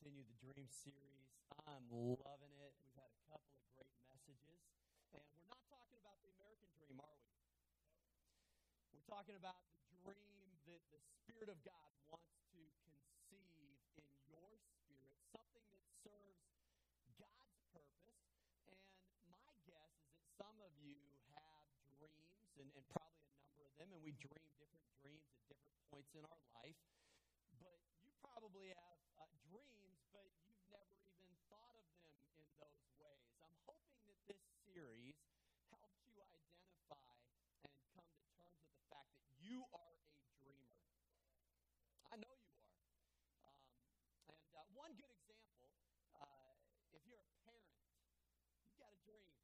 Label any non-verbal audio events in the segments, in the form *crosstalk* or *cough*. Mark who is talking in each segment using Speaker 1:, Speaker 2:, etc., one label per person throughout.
Speaker 1: continue the Dream series. I'm loving it. We've had a couple of great messages. And we're not talking about the American dream, are we? We're talking about the dream that the Spirit of God wants to conceive in your spirit, something that serves God's purpose. And my guess is that some of you have dreams, and, and probably a number of them, and we dream different dreams at different points in our life. But you probably have uh, dreams, but you've never even thought of them in those ways. I'm hoping that this series helps you identify and come to terms with the fact that you are a dreamer. I know you are. Um, and uh, one good example, uh, if you're a parent, you've got a dream.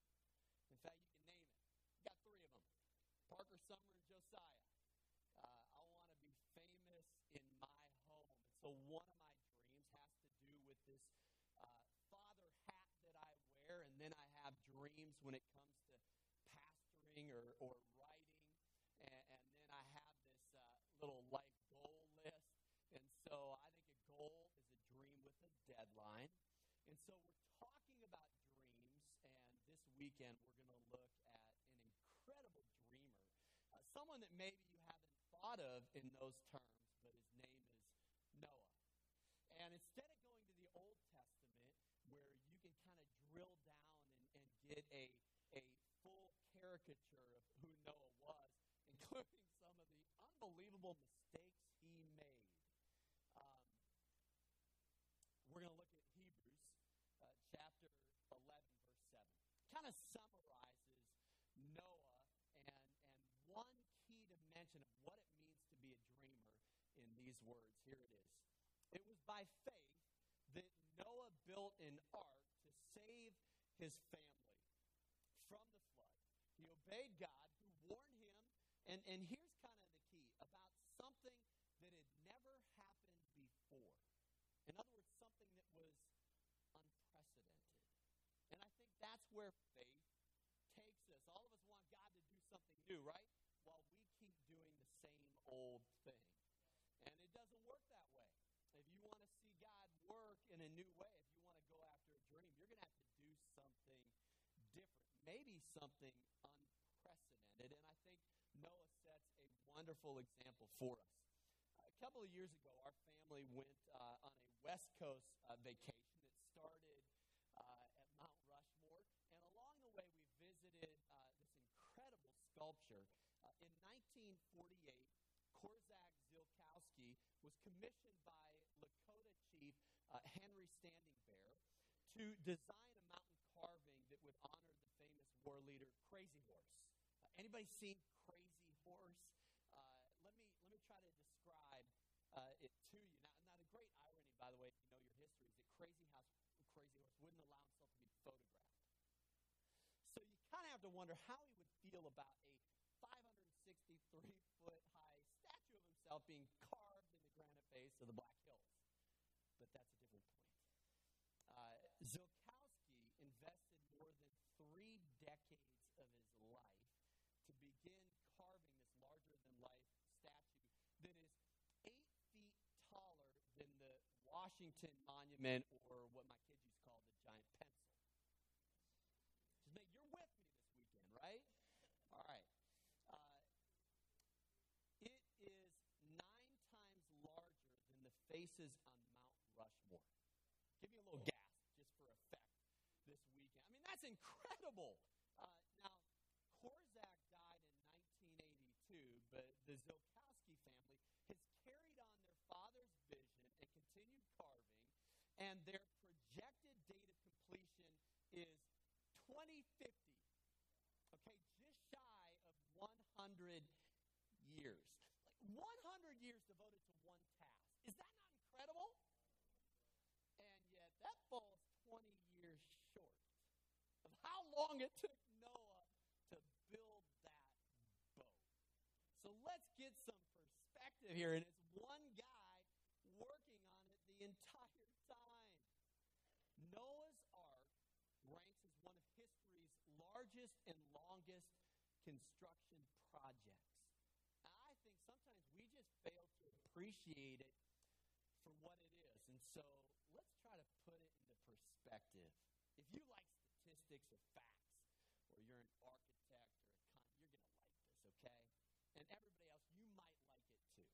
Speaker 1: In fact, you can name it. You've got three of them Parker, Summer, and Josiah. Uh, I want to be famous in my home. And so one of my dreams has to do with this uh, father hat that I wear, and then I have dreams when it comes to pastoring or, or writing, and, and then I have this uh, little life goal list. And so I think a goal is a dream with a deadline. And so we're talking about dreams, and this weekend we're going to look at an incredible dreamer, uh, someone that maybe you haven't thought of in those terms, but his name is Noah. And instead of going to the Old Testament, where you can kind of drill down and, and get a, a full caricature of who Noah was, *laughs* including some of the unbelievable mistakes he made, um, we're going to look at Hebrews uh, chapter 11, verse 7. Kind of summarizes Noah and, and one key dimension of what it means to be a dreamer in these words. Here it is. It was by faith that Noah built an ark to save his family from the flood. He obeyed God, who warned him, and, and here's kind of the key about something that had never happened before. In other words, something that was unprecedented. And I think that's where faith takes us. All of us want God to do something new, right? While we keep doing the same old thing. And it doesn't work that way. If you want to see God work in a new way, if you want to go after a dream, you're going to have to do something different, maybe something unprecedented. And I think Noah sets a wonderful example for us. A couple of years ago, our family went uh, on a West Coast uh, vacation. It started uh, at Mount Rushmore, and along the way, we visited uh, this incredible sculpture. Uh, in 1948, Korczak Ziolkowski was commissioned by Lakota chief uh, Henry Standing Bear to design a mountain carving that would honor the famous war leader Crazy Horse. Uh, anybody seen Crazy Horse? Uh, let me let me try to describe uh, it to you. Now, now, the great irony, by the way, if you know your history, is that Crazy House, Crazy Horse wouldn't allow himself to be photographed. So you kind of have to wonder how he would feel about a 563 foot high statue of himself being carved in the granite face of the Black Hills. But that's a different point. Uh, Ziolkowski invested more than three decades of his life to begin carving this larger than life statue that is eight feet taller than the Washington Monument or what my kids used to call the giant pencil. Just make you're with me this weekend, right? All right. Uh, it is nine times larger than the faces on Mount Rushmore. Give me a little gasp just for effect this weekend. I mean, that's incredible. Uh, now, Korczak died in 1982, but the Ziolkowski family has carried on their father's vision and continued carving, and their projected date of completion is 2050. Okay, just shy of 100 years. Like 100 years devoted to one task. Is that not incredible? And yet, that falls 20 years short of how long it took Noah to build that boat. So let's get some perspective here. And it's one guy working on it the entire time. Noah's Ark ranks as one of history's largest and longest construction projects. I think sometimes we just fail to appreciate it for what it is. And so let's try to put it into perspective. If you like statistics or facts, or you're an architect or a con, you're going to like this, okay? And everybody else, you might like it too.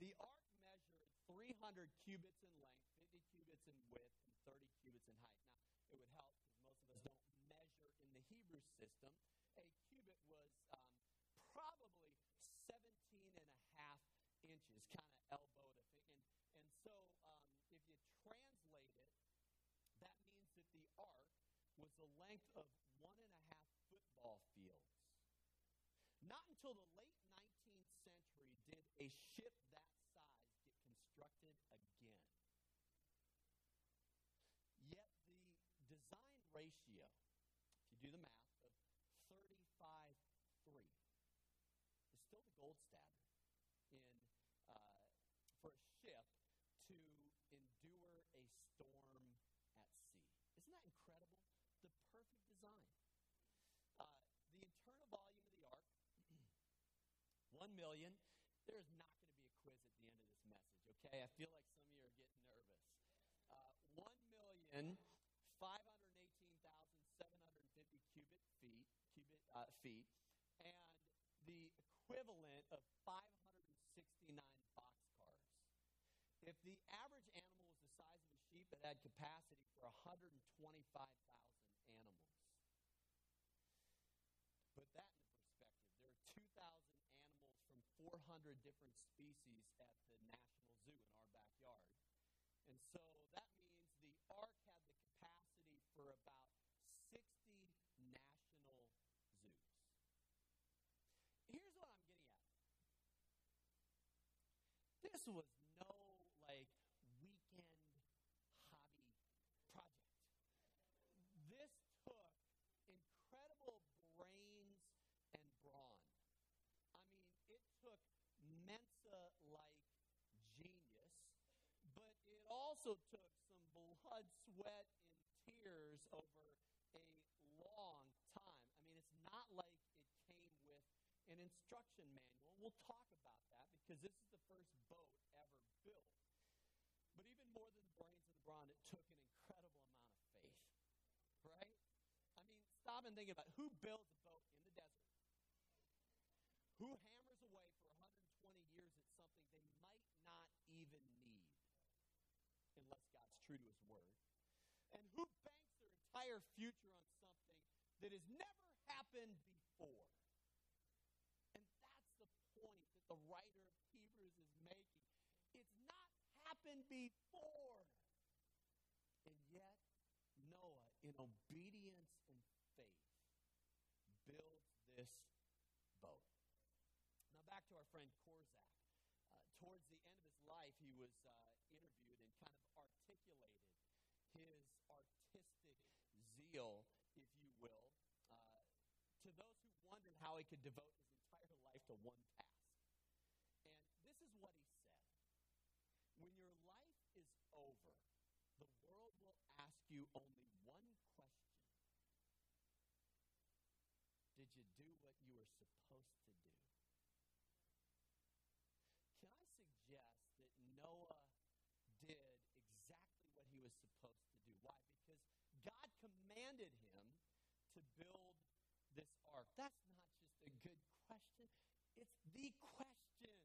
Speaker 1: The ark measured 300 cubits in length, 50 cubits in width, and 30 cubits in height. Now, it would help because most of us don't measure in the Hebrew system. A cubit was um, probably 17 and a half inches, kind of elbow to thing. And, and so um, if you translate it, that means that the ark was the length of one and a half football fields. Not until the late 19th century did a ship that size get constructed again. Yet the design ratio, if you do the math, of 35 3 is still the gold standard in, uh, for a ship to endure a storm at sea. Isn't that incredible? The perfect design. Uh, the internal volume of the ark, *clears throat* 1 million. There's not going to be a quiz at the end of this message, okay? I feel like some of you are getting nervous. Uh, 1 million. 518,750 cubic feet, cubic uh, feet, and the equivalent of 569 boxcars. If the average animal was the size of a sheep, it had capacity for 125,000 animals. Put that into perspective. There are 2,000 animals from 400 different species at the National Zoo in our backyard. And so that means the ark had the capacity for about 60 national zoos. Here's what I'm getting at. This was no like weekend hobby project. This took incredible brains and brawn. I mean, it took Mensa like genius, but it also took some blood, sweat, and tears over a long time. I mean, it's not like it came with an instruction manual. We'll talk about that because this is the first boat ever built. But even more than the brains and the brawn, it took an incredible amount of faith. Right? I mean, stop and think about it. who builds a boat in the desert? Who hammers away for 120 years at something they might not even need unless God's true to his word? And who banks their future on something that has never happened before? And that's the point that the writer of Hebrews is making. It's not happened before. And yet, Noah, in obedience and faith, builds this boat. Now, back to our friend Korczak. Uh, towards the end of his life, he was uh, interviewed and kind of articulated his zeal, if you will, uh, to those who wondered how he could devote his entire *laughs* life to one task. And this is what he said When your life is over, the world will ask you only one question Did you do what you were supposed to do? Can I suggest that Noah did exactly what he was supposed to do? Why? Because God commanded him to build this ark. That's not just a good question, it's the question.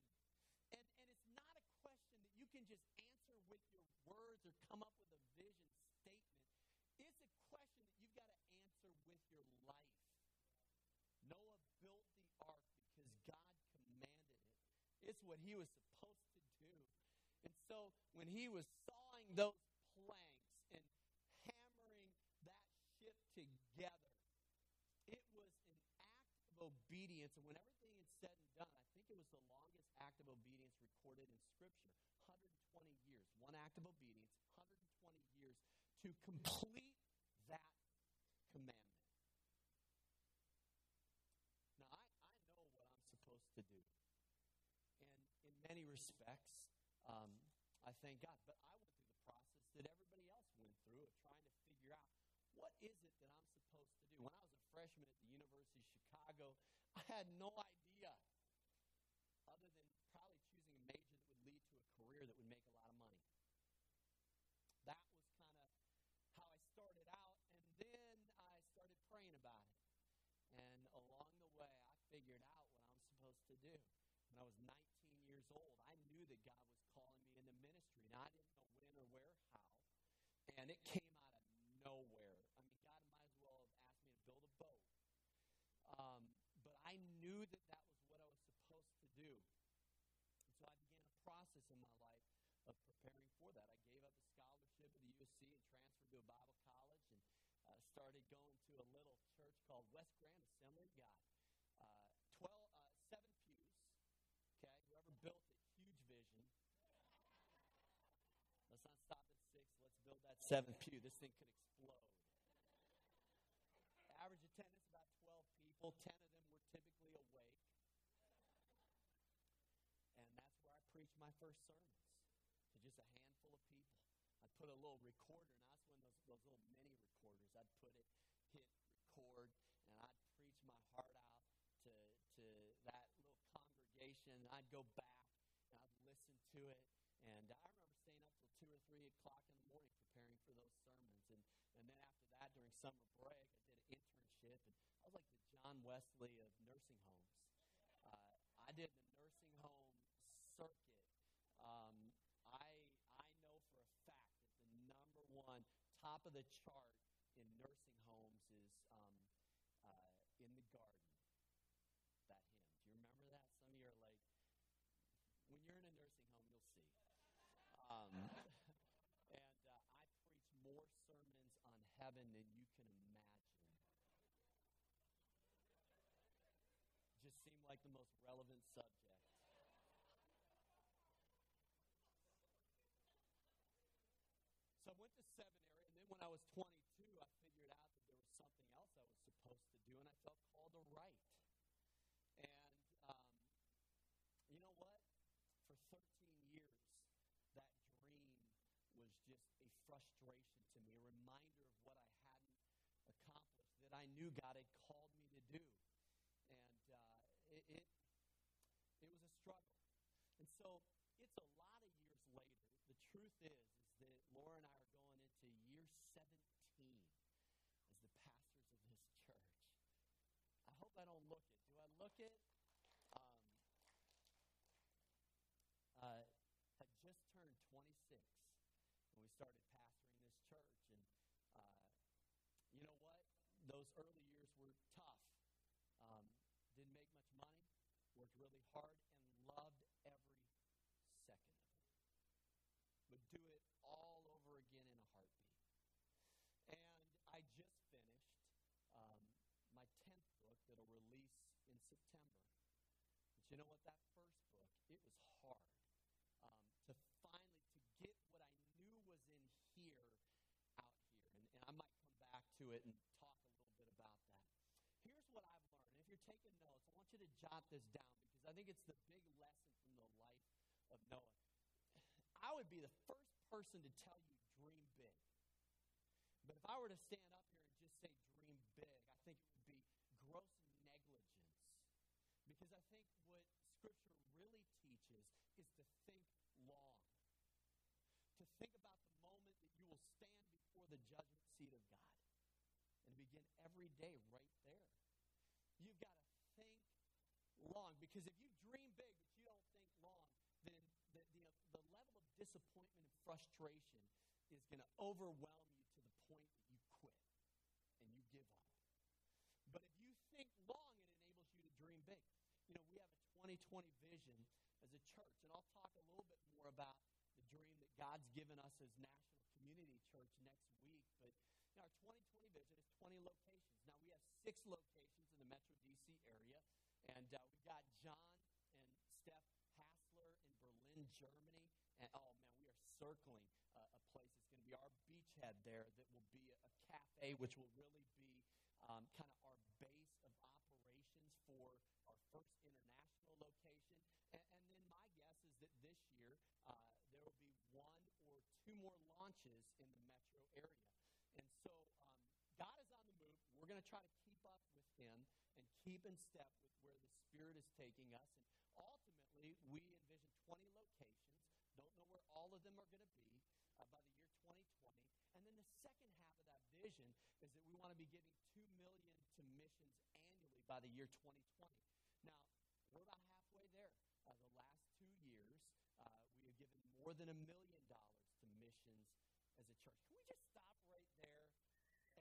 Speaker 1: And, and it's not a question that you can just answer with your words or come up with a vision statement. It's a question that you've got to answer with your life. Noah built the ark because God commanded it. It's what he was supposed to do. And so when he was sawing those planks and hammering that ship together, it was an act of And when everything is said and done, I think it was the longest act of obedience recorded in Scripture 120 years. One act of obedience, 120 years to complete that commandment. Now, I, I know what I'm supposed to do. And in many respects, um, I thank God. But I went through the process that everybody else went through of trying to figure out what is it that I'm supposed to do. When I was a freshman at the University of Chicago, I had no idea, other than probably choosing a major that would lead to a career that would make a lot of money. That was kind of how I started out, and then I started praying about it. And along the way, I figured out what I'm supposed to do. When I was 19 years old, I knew that God was calling me into ministry. Now, I didn't know when or where, how. And it came to a Bible college and uh, started going to a little church called West Grand Assembly of God. Uh, 12, uh, seven pews. Okay, whoever built it, huge vision. Let's not stop at six. Let's build that seventh pew. This thing could explode. Average attendance about 12 people. 10 of them were typically awake. And that's where I preached my first sermons to just a handful of people. I put a little recorder, and when those, little mini recorders, I'd put it, hit record, and I'd preach my heart out to, to that little congregation. I'd go back, and I'd listen to it. And I remember staying up till 2 or 3 o'clock in the morning preparing for those sermons. And, and then after that, during summer break, I did an internship. And I was like the John Wesley of nursing homes. Uh, I did the nursing home circuit. Um, I, I know for a fact that the number one top of the chart in nursing homes is um, uh, in the garden. That hymn. Do you remember that? Some of you are like, when you're in a nursing home, you'll see. Um, *laughs* and uh, I preach more sermons on heaven than you can imagine. Just seemed like the most relevant subject. So I went to seminary, and then when I was 22, I figured out that there was something else I was supposed to do, and I felt called to write. And um, you know what? For 13 years, that dream was just a frustration to me, a reminder of what I hadn't accomplished, that I knew God had called me to do. And uh, it, it, it was a struggle. And so it's a lot of years later. The truth is, is that Laura and I are going into year 17 as the pastors of this church. I hope I don't look it. Do I look it? Um, uh, had just turned 26 when we started pastoring this church. And uh, you know what? Those early years were tough. Um, didn't make much money, worked really hard, and loved every second of it. Would do it all over again in a heartbeat. And I just finished um, my 10th book that'll release in September. But you know what? That first book, it was hard um, to finally to get what I knew was in here out here. And, and I might come back to it and talk a little bit about that. Here's what I've learned. And if you're taking notes, I want you to jot this down because I think it's the big lesson from the life of Noah. I would be the first person to tell you dream big. But if I were to stand up here and just say dream big, I think it would be gross negligence. Because I think what Scripture really teaches is to think long. To think about the moment that you will stand before the judgment seat of God and begin every day right there. You've got to because if you dream big but you don't think long, then the, the, the level of disappointment and frustration is going to overwhelm you to the point that you quit and you give up. But if you think long, it enables you to dream big. You know, we have a 2020 vision as a church, and I'll talk a little bit more about the dream that God's given us as National Community Church next week. But you know, our 2020 vision is 20 locations. Now, we have six locations in the Metro DC area, and uh, we've got John and Steph Hassler in Berlin, Germany. And oh man, we are circling uh, a place. that's going to be our beachhead there that will be a, a cafe, which will really be um, kind of our base of operations for our first international location. And, and then my guess is that this year uh, there will be one or two more launches in the metro area. And so um, God is on the move. We're going to try to keep up with Him keep in step with where the Spirit is taking us. And ultimately, we envision 20 locations. Don't know where all of them are going to be uh, by the year 2020. And then the second half of that vision is that we want to be giving two million to missions annually by the year 2020. Now we're about halfway there. uh, the last two years, uh, we have given more than a million dollars to missions as a church. Can we just stop right there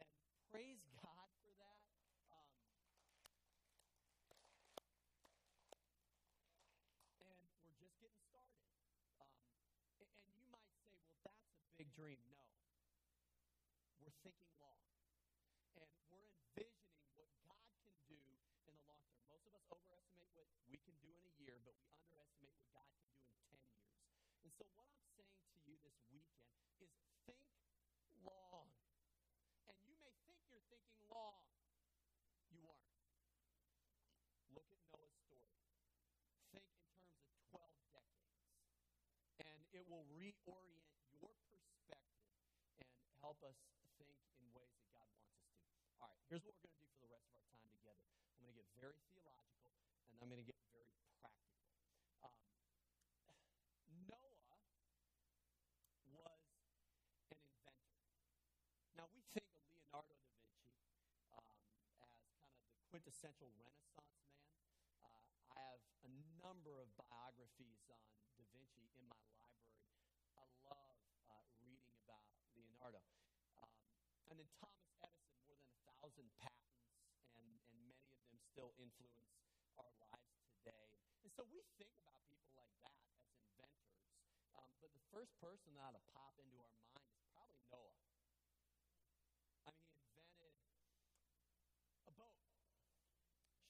Speaker 1: and praise God for that? Um, and we're just getting started. Um, a- and you might say, well, that's a dream. No. We're thinking long. And we're envisioning what God can do in the long term. Most of us overestimate what we can do in a year, but we underestimate what God can do in 10 years. And so, what I'm saying to you this weekend is think long. And you may think you're thinking long. You aren't. Look at Noah's story. Think in terms of 12 decades. And it will reorient us think in ways that God wants us to. All right, here's what we're going to do for the rest of our time together. I'm going to get very theological, and I'm going to get very practical. Um, Noah was an inventor. Now, we think of Leonardo da Vinci um, as kind of the quintessential Renaissance man. Uh, I have a number of biographies on da Vinci in my library. I love uh, reading about Leonardo. And then Thomas Edison, more than a thousand patents, and, and many of them still influence our lives today. And so we think about people like that as inventors. Um, but the first person that ought to pop into our mind is probably Noah. I mean, he invented a boat,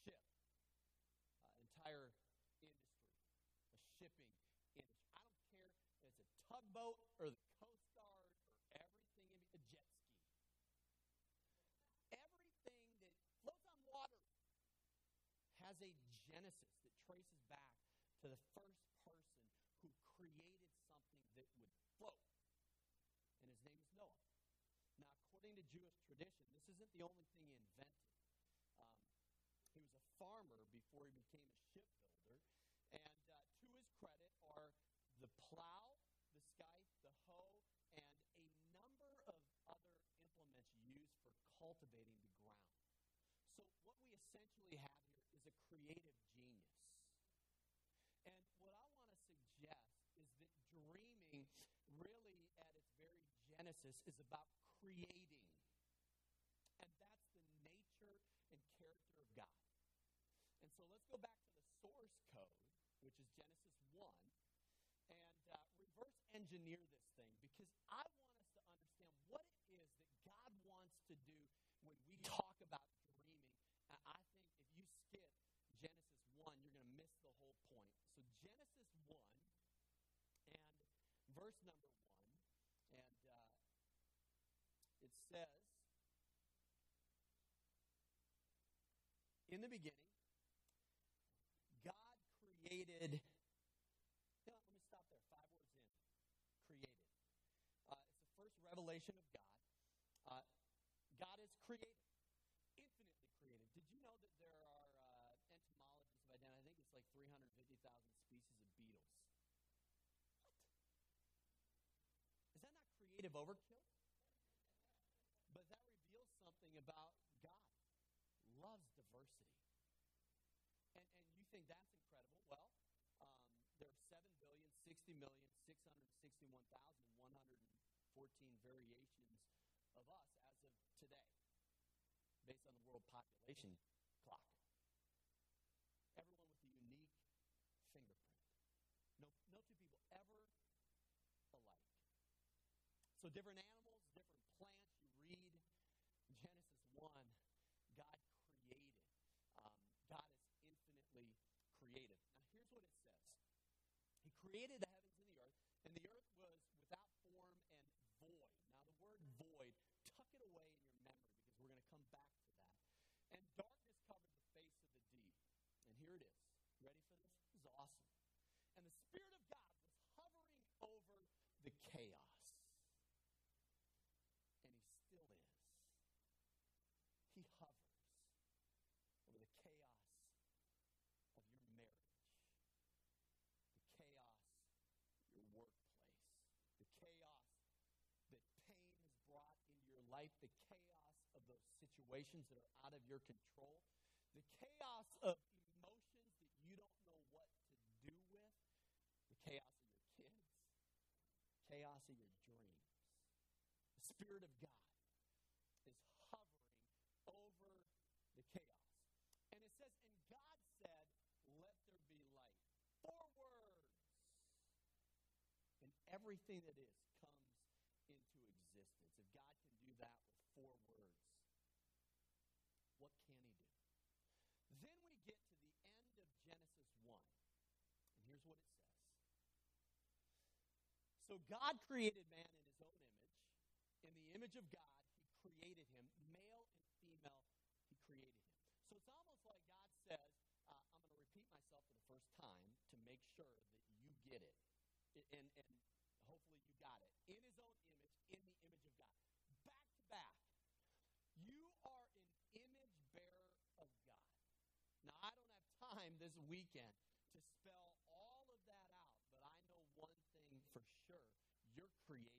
Speaker 1: ship, uh, entire industry, a shipping industry. I don't care if it's a tugboat or the Coast Guard or everything in a jet ski. Everything that floats on water a genesis that traces back to the first person who created something that would float. And his name is Noah. Now, according to Jewish tradition, this isn't the only thing he invented. Um, he was a farmer before he became a shipbuilder. And uh, to his credit are the plow, the scythe, the hoe, and a number of other implements used for cultivating the ground. So, what we essentially have here is a creative genius. And what I want to suggest is that dreaming, really at its very genesis, is about creating. And that's the nature and character of God. And so let's go back to the source code, which is Genesis 1, and uh, reverse engineer this thing because I want us to understand what it is that God wants to do when we talk about dreaming. And I think if you skip Genesis 1, you're going to miss the whole point. So, Genesis 1 and verse number 1, and uh, it says, In the beginning, God created. Know, let me stop there. Five words in. Created. Uh, it's the first revelation of God. Uh, God is created, infinitely created. Did you know that there are uh, entomologists have identified? I think it's like 350,000 species of beetles. What? Is that not creative overkill? But that reveals something about God. Loves diversity. And, and you think that's incredible? Well, um, there are 7 billion, 60 million, 661,114 variations of us as of today, based on the world population clock. Everyone with a unique fingerprint. No, no two people ever alike. So different animals, different plants. You read Genesis 1, God created. Um, God is infinitely creative. Now, here's what it says He created the heavens and the earth, and the earth was without form and void. Now, the word void, tuck it away in your memory because we're going to come back to that. And darkness covered the face of the deep. And here it is. Ready for this? This is awesome. And the Spirit of God was hovering over the chaos. And He still is. He hovers over the chaos of your marriage, the chaos of your workplace, the chaos that pain has brought into your life, the chaos of those situations that are out of your control, the chaos of emotions that you don't know what to do with, the chaos of your kids, chaos of your dreams. The Spirit of God is hovering over the chaos. And it says, And God said, Let there be light. Four words. And everything that is comes into existence. If God can do that with four words, what can He do? Then we get to the end of Genesis 1. And here's what it says. So God created man in his own image. In the image of God, he created him. Male and female, he created him. So it's almost like God says, uh, I'm going to repeat myself for the first time to make sure that you get it. And, and hopefully you got it. In his own image, in the image of God. Back to back. You are an image bearer of God. Now, I don't have time this weekend to spell all of that out, but I know one thing for sure you're creative.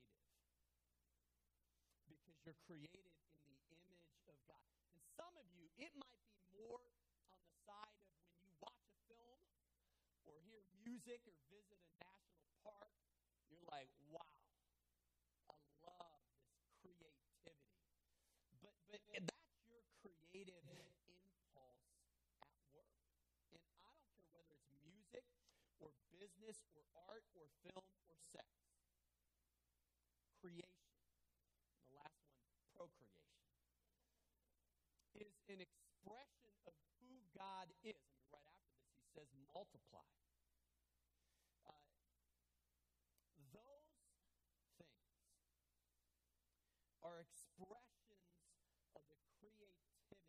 Speaker 1: Because you're created in the image of God. And some of you, it might be more on the side of when you watch a film or hear music or visit a national park, you're like, wow, I love this creativity. But but that's your creative impulse at work. And I don't care whether it's music or business or art or film or sex. Creation. And the last one, procreation. Is an expression of who God is. I right after this, he says multiply. Uh, those things are expressions of the creativity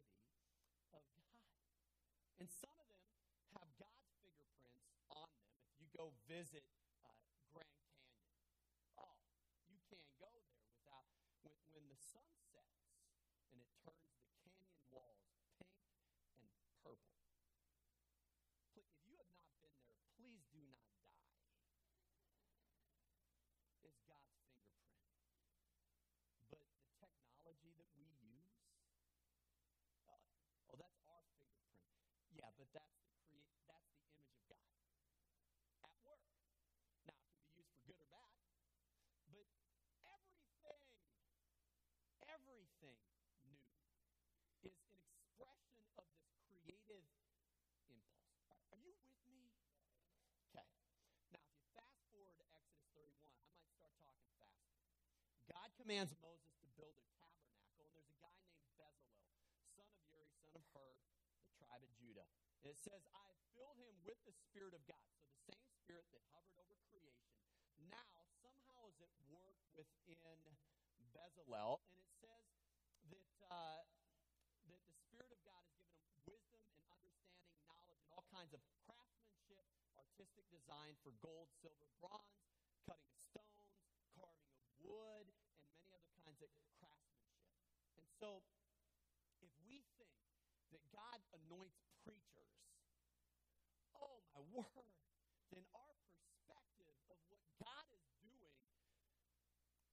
Speaker 1: of God. And some of them have God's fingerprints on them. If you go visit uh, Grand Canyon, oh, you can't go there without, when, when the sun sets and it turns the canyon walls pink and purple. Pl- If you have not been there, please do not die. It's God's fingerprint. But the technology that we use, uh, oh, that's our fingerprint. Yeah, but that's the create. That's the image of God at work. Now, it can be used for good or bad, but everything, everything new is an expression of this creative impulse. Are, are you with me? Okay. Now, if you fast forward to Exodus 31, I might start talking faster. God commands Moses to build a tabernacle, and there's a guy named Bezalel, son of Uri, son of Hur, the tribe of Judah. And it says, I filled him with the Spirit of God. So the same Spirit that hovered over creation now somehow is at work within Bezalel. And it says that, uh, that the Spirit of God has given him wisdom and understanding, knowledge, and all kinds of craftsmanship, artistic design for gold, silver, bronze, cutting of stones, carving of wood, and many other kinds of craftsmanship. And so, if we think that God anoints preachers, oh my *laughs* word, then our perspective of what God is doing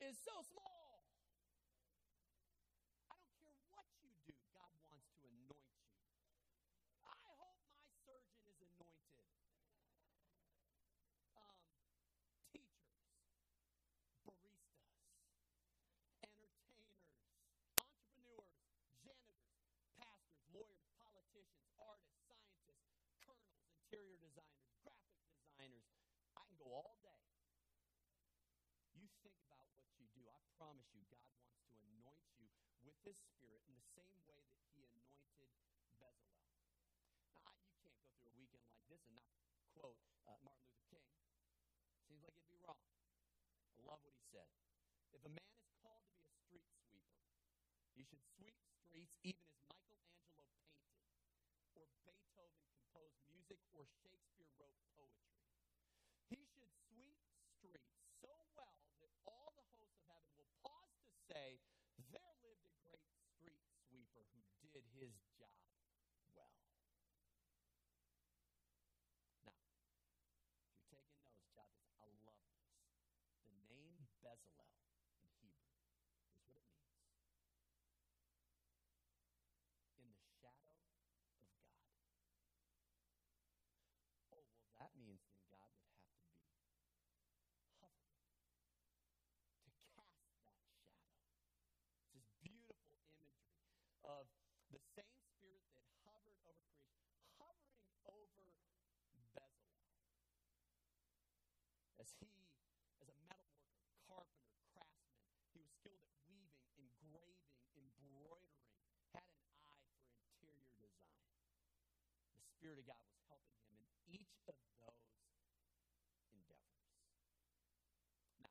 Speaker 1: is so small. I don't care what you do, God wants to anoint you. I hope my surgeon is anointed. Um, teachers, baristas, entertainers, entrepreneurs, janitors, pastors, lawyers, politicians, artists, scientists, colonels, interior designers, graphic designers. I can go all day. You think about what you do. I promise you, God wants to anoint you with His Spirit in the same way that He anointed Bezalel. Now, I, you can't go through a weekend like this and not quote uh, Martin Luther King. Seems like it'd be wrong. I love what he said. If a man is called to be a street sweeper, he should sweep streets even as Michelangelo painted, or Beethoven composed music, or Shakespeare Bezalel in Hebrew. is what it means In the shadow of God. Oh, well, that means then God would have to be hovering to cast that shadow. It's this beautiful imagery of the same spirit that hovered over creation, hovering over Bezalel as he Spirit of God was helping him in each of those endeavors. Now,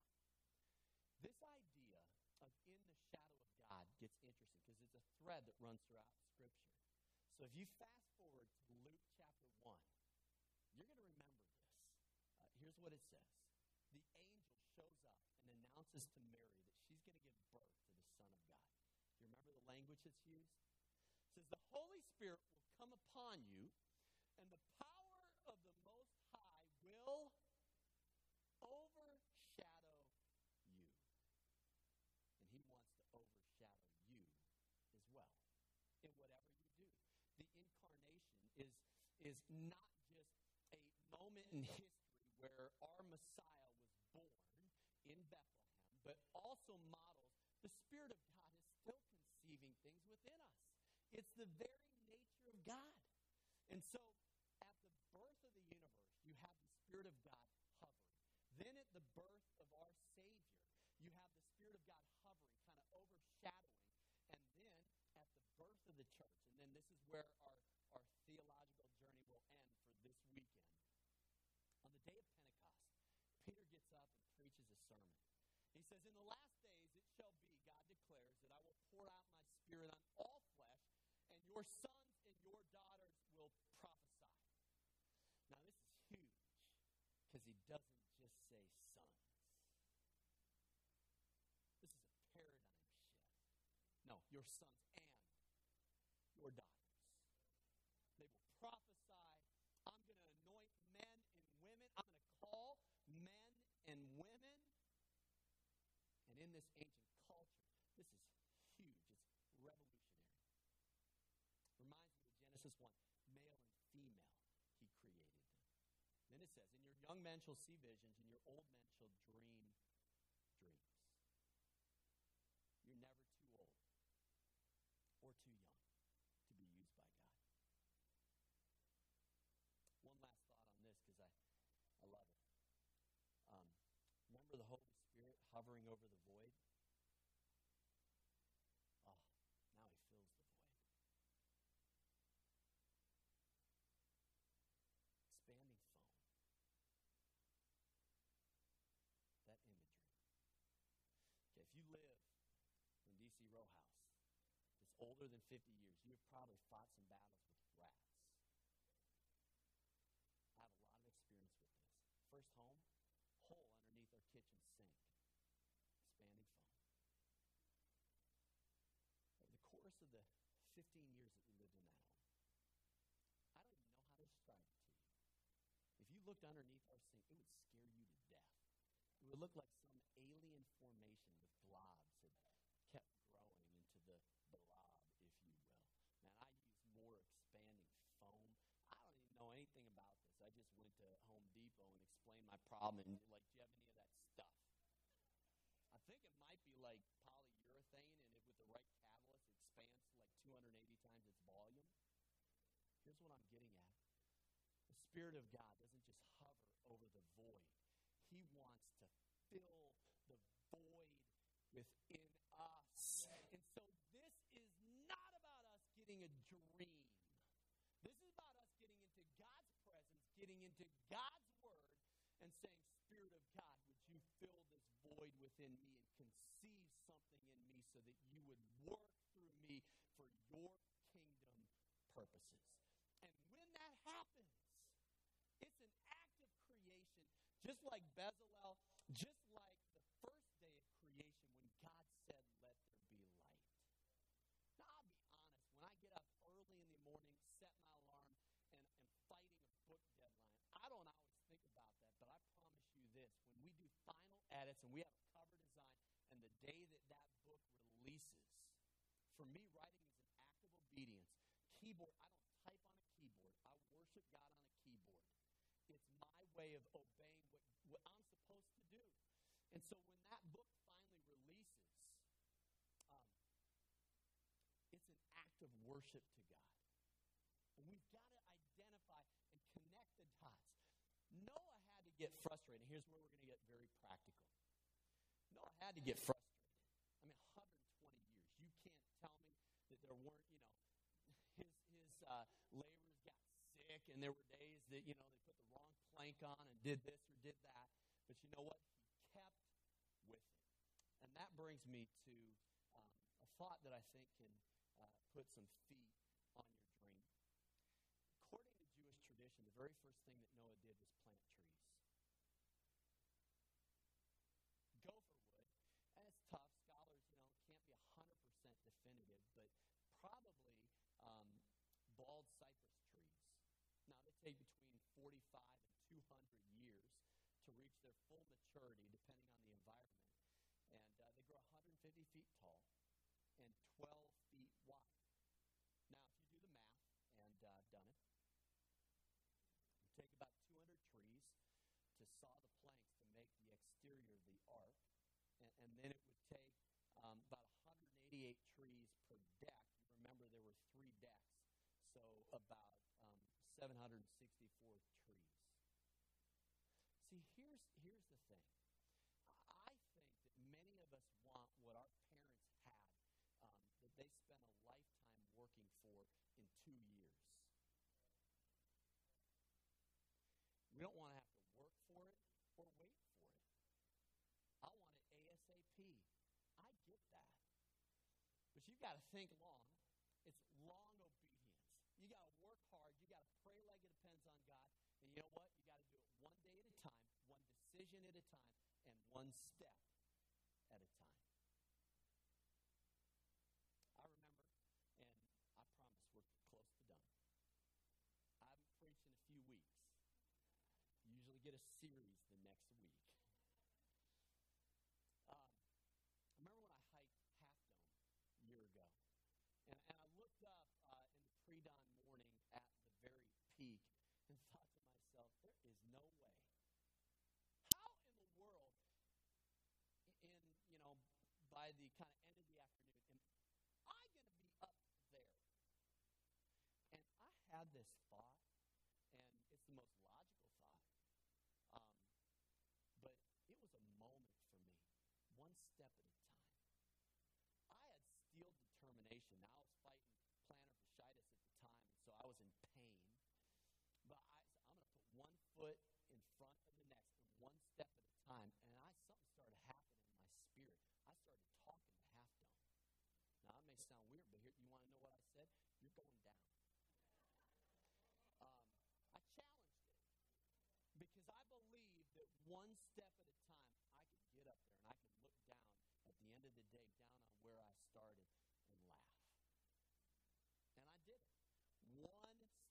Speaker 1: this idea of in the shadow of God gets interesting because it's a thread that runs throughout Scripture. So if you fast forward to Luke chapter 1, you're going to remember this. Uh, here's what it says The angel shows up and announces to Mary that she's going to give birth to the Son of God. Do you remember the language that's used? It says, The Holy Spirit will come upon you, and the power of the Most High will overshadow you. And He wants to overshadow you as well in whatever you do. The incarnation is, is not just a moment in history where our Messiah was born in Bethlehem, but also models the Spirit of God is still conceiving things within us. It's the very nature of God. And so, at the birth of the universe, you have the Spirit of God hovering. Then, at the birth of our Savior, you have the Spirit of God hovering, kind of overshadowing. And then, at the birth of the church, and then this is where our, our theological journey will end for this weekend. On the day of Pentecost, Peter gets up and preaches a sermon. He says, In the last days it shall be, God declares, that I will pour out my spirit on all flesh, and your sons and your daughters will prophesy. Now, this is huge because he doesn't just say sons. This is a paradigm shift. No, your sons and your daughters. They will prophesy. I'm going to anoint men and women. I'm going to call men and women. And in this ancient culture, this is huge. It's revolutionary. Reminds me of Genesis 1 male and female, he created them. Then it says, And your young men shall see visions, and your old men shall dream dreams. You're never too old or too young to be used by God. One last thought on this because I, I love it. Um, remember the Holy Spirit hovering over the void? Oh, now he fills the void. Expanding foam. That imagery. Okay, if you live in D.C. row house that's older than 50 years, you have probably fought some battles with rats. I have a lot of experience with this. First home, hole underneath our kitchen sink, expanding foam. Over the course of the 15 years that we lived in that home, I don't even know how to describe it to you. If you looked underneath our sink, it would scare you to death. It would look like some alien formation with blobs had kept growing into the blob, if you will. Man, I use more expanding foam. I don't even know anything about this. I just went to Home Depot and explained my problem and like, do you have any of that stuff? I think it might be like polyurethane, and it, with the right catalyst, it expands to like 280 times its volume. Here's what I'm getting at. The Spirit of God doesn't just hover over the void. He wants to fill the void within us. And so this is not about us getting a dream. This is about us getting into God's presence, getting into God's word, and saying, Spirit of God, would you fill this void within me and conceive something in me so that you would work through me for your kingdom purposes. And when that happens, it's an act of creation, just like Bezalel, just like the first day of creation when God said, Let there be light. Now, I'll be honest, when I get up early in the morning, set my alarm, and am fighting a book deadline, I don't always think about that, but I promise you this when we do edits and we have a cover design, and the day that that book releases, for me, writing is an act of obedience. Keyboard, I don't type on a keyboard, I worship God on a keyboard. It's my way of obeying what, what I'm supposed to do. And so when that book finally releases, um, it's an act of worship to God. And we've got to identify and connect the dots. Noah had to get frustrated. Here's where we're going to get very practical. Noah had to get frustrated. I mean, 120 years. You can't tell me that there weren't, you know, his, his uh, laborers got sick, and there were days that, you know, they put the wrong plank on and did this or did that. But you know what? He kept with it. And that brings me to um, a thought that I think can uh, put some feet on your dream. According to Jewish tradition, the very first thing that Noah did was plant trees. Gopher wood, and it's tough. Scholars, you know, can't be 100% definitive, but probably um, bald cypress trees. Now, they take between 45 and 200 years to reach their full maturity, depending on the environment. And uh, they grow 150 feet tall and 12 feet wide. Now, if you do the math, and uh, I've done it, would take about 200 trees to saw the planks to make the exterior of the ark, and, and then it would take um, about 188 trees per deck. You remember there were three decks, so about 764 trees. See, here's here's the thing. I think that many of us want what our parents had um, that they spent a lifetime working for in two years. We don't want to have to work for it or wait for it. I want it ASAP. I get that. But you've got to think long. It's long obedience. You got to work hard. You got to pray like it depends on God. And you know what? You got to do it one day at a time, one decision at a time, and one step at a time. I remember, and I promise we're close to done. I haven't preached in a few weeks. Usually get a series the next week. Um, I remember when I hiked Half Dome a year ago, and, and I looked up uh, in the pre-dawn morning at the very peak and thought to myself, there is no way. How in the world, in, you know, the kind of end of the afternoon, am I going to be up there? And I had this thought, and it's the most logical thought. Um, but it was a moment for me, one step at a time. I had steel determination. Now I was fighting plantar fasciitis at the time, and so I was in pain. But I, I'm going to put one foot in front of the next, and one step at a time. And I something started happening in my spirit. I started talking to Half Dome. Now that may sound weird, but here you want to know what I said? You're going down. Um, I challenged it because I believe that one step at a time, I could get up there and I could look down at the end of the day, down on where I started, and laugh. And I did it. One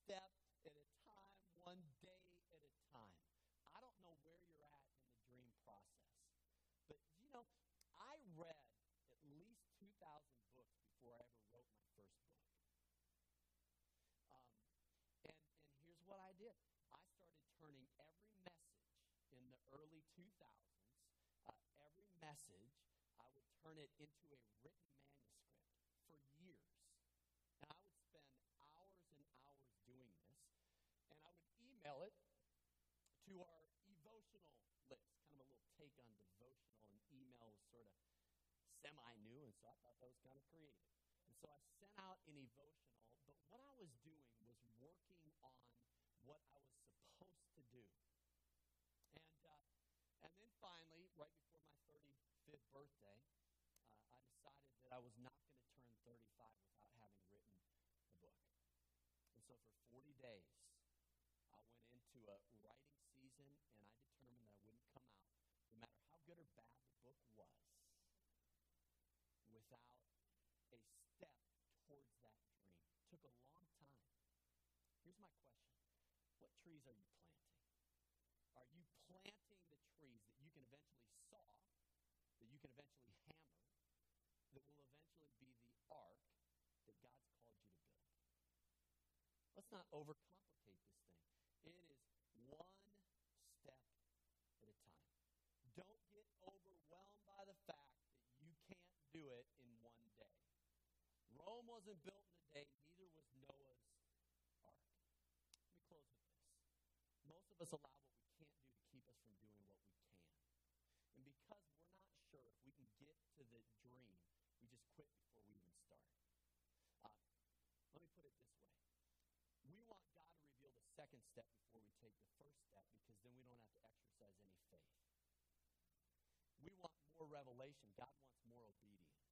Speaker 1: step at a time, one day at a time. I don't know where you're at in the dream process. But, you know, I read at least 2,000 books before I ever wrote my first book. Um, and, and here's what I did I started turning every message in the early 2000s, uh, message, I would turn it into a written manuscript for years. And I would spend hours and hours doing this. And I would email it to our devotional list, kind of a little take on devotional, and email was sort of semi new, and so I thought that was kind of creative. And so I sent out an devotional, but what I was doing was working on what I was supposed to do. And, uh, and then finally, right before 35th birthday, uh, I decided that I was not going to turn 35 without having written a book. And so for 40 days, I went into a writing season, and I determined that I wouldn't come out, no matter how good or bad the book was, without a step towards that dream. It took a long time. Here's my question What trees are you planting? Are you planting ark that God's called you to build. Let's not overcomplicate this thing. It is one step at a time. Don't get overwhelmed by the fact that you can't do it in one day. Rome wasn't built in a day, neither was Noah's ark. Let me close with this. Most of us allow what we can't do to keep us from doing what we can. And because we're not sure if we can get to the dream, we just quit start. Uh, let me put it this way we want God to reveal the second step before we take the first step because then we don't have to exercise any faith. We want more revelation. God wants more obedience.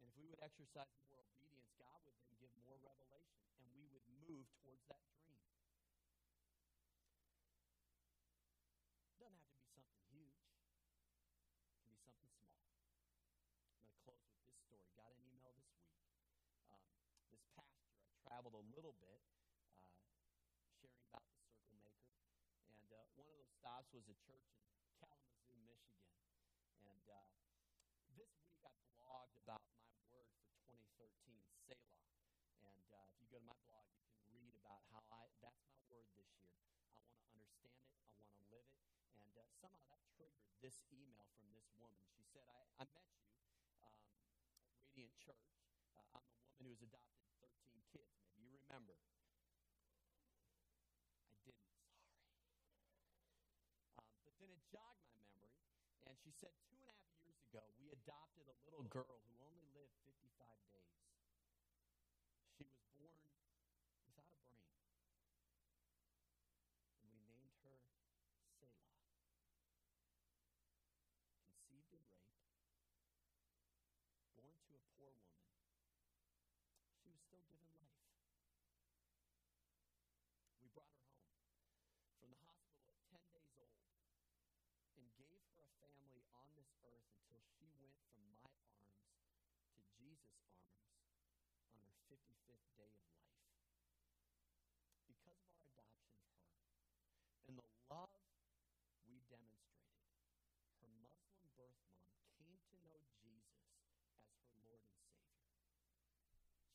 Speaker 1: And if we would exercise more obedience, God would then give more revelation and we would move towards that dream. It doesn't have to be something huge, it can be something small. I'm going to close with this story. Got an email this week. Um, this past year, I traveled a little bit uh, sharing about the Circle Maker. And uh, one of those stops was a church in Kalamazoo, Michigan. And uh, this week I blogged about my word for 2013, Selah. And uh, if you go to my blog, you can read about how I that's my word this year. I want to understand it. I want to live it. And uh, somehow that triggered this email from this woman. She said, I, I met you um, at Radiant Church. Uh, I'm the woman who's adopted 13 kids. Maybe you remember. I didn't, sorry. Um, but then it jogged my memory, and she said two and a half years ago, we adopted a little girl who only lived 55 days. She was born without a brain. And we named her Selah. Conceived in rape, born to a poor woman. She was still given life. We brought her home from the hospital at 10 days old and gave her a family on this earth until she went from my arms to Jesus' arms on her 55th day of life. Because of our adoption of her and the love we demonstrated, her Muslim birth mom came to know Jesus as her Lord and Savior.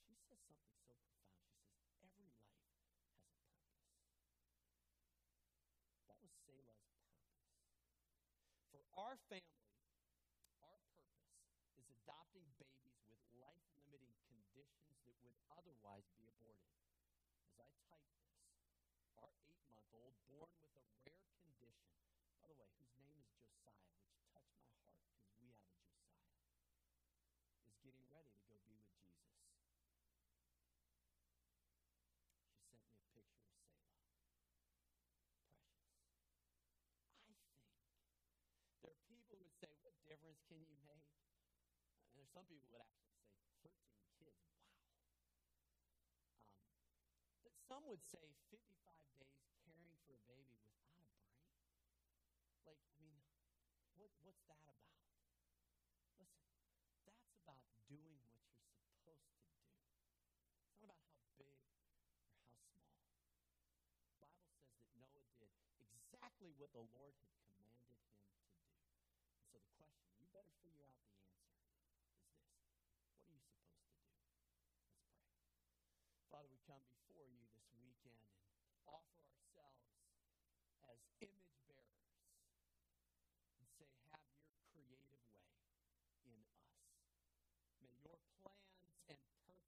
Speaker 1: She says something so profound. She says, Every life has a purpose. That was Selah's purpose. For our family, our purpose is adopting babies with life limiting conditions that would otherwise be aborted. As I type this, our eight month old, born with a rare condition, by the way, whose name is Josiah, which touched my heart because we have a Josiah, is getting ready to go be with Jesus. She sent me a picture of Selah. Precious. I think there are people who would say, What difference can you make? And there's some people who would actually say, 13 kids, wow. Um, but some would say 55 days caring for a baby without a brain. Like, I mean, what, what's that about? Listen, that's about doing what you're supposed to do. It's not about how big or how small. The Bible says that Noah did exactly what the Lord had commanded him to do. And so the question you better figure out the answer is this What are you supposed to do? Let's pray. Father, we come before you this weekend and offer ourselves as image bearers and say, Have your creative way in us. Your plans and purposes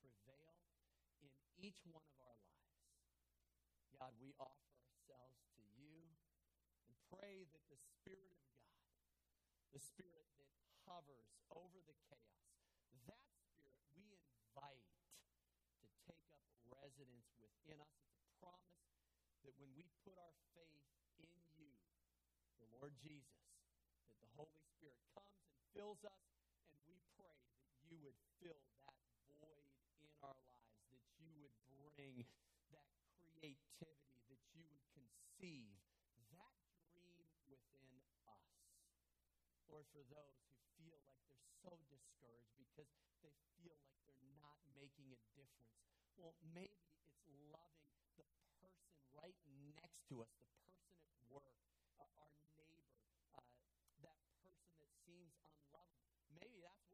Speaker 1: prevail in each one of our lives. God, we offer ourselves to you and pray that the Spirit of God, the Spirit that hovers over the chaos, that Spirit we invite to take up residence within us. It's a promise that when we put our faith in you, the Lord Jesus, that the Holy Spirit comes and fills us, and we pray that you would fill that void in our lives, that you would bring that creativity, that you would conceive that dream within us. Lord, for those who feel like they're so discouraged because they feel like they're not making a difference, well, maybe it's loving the person right next to us, the person at work, uh, our neighbor, uh, that person that seems unlovable. Maybe that's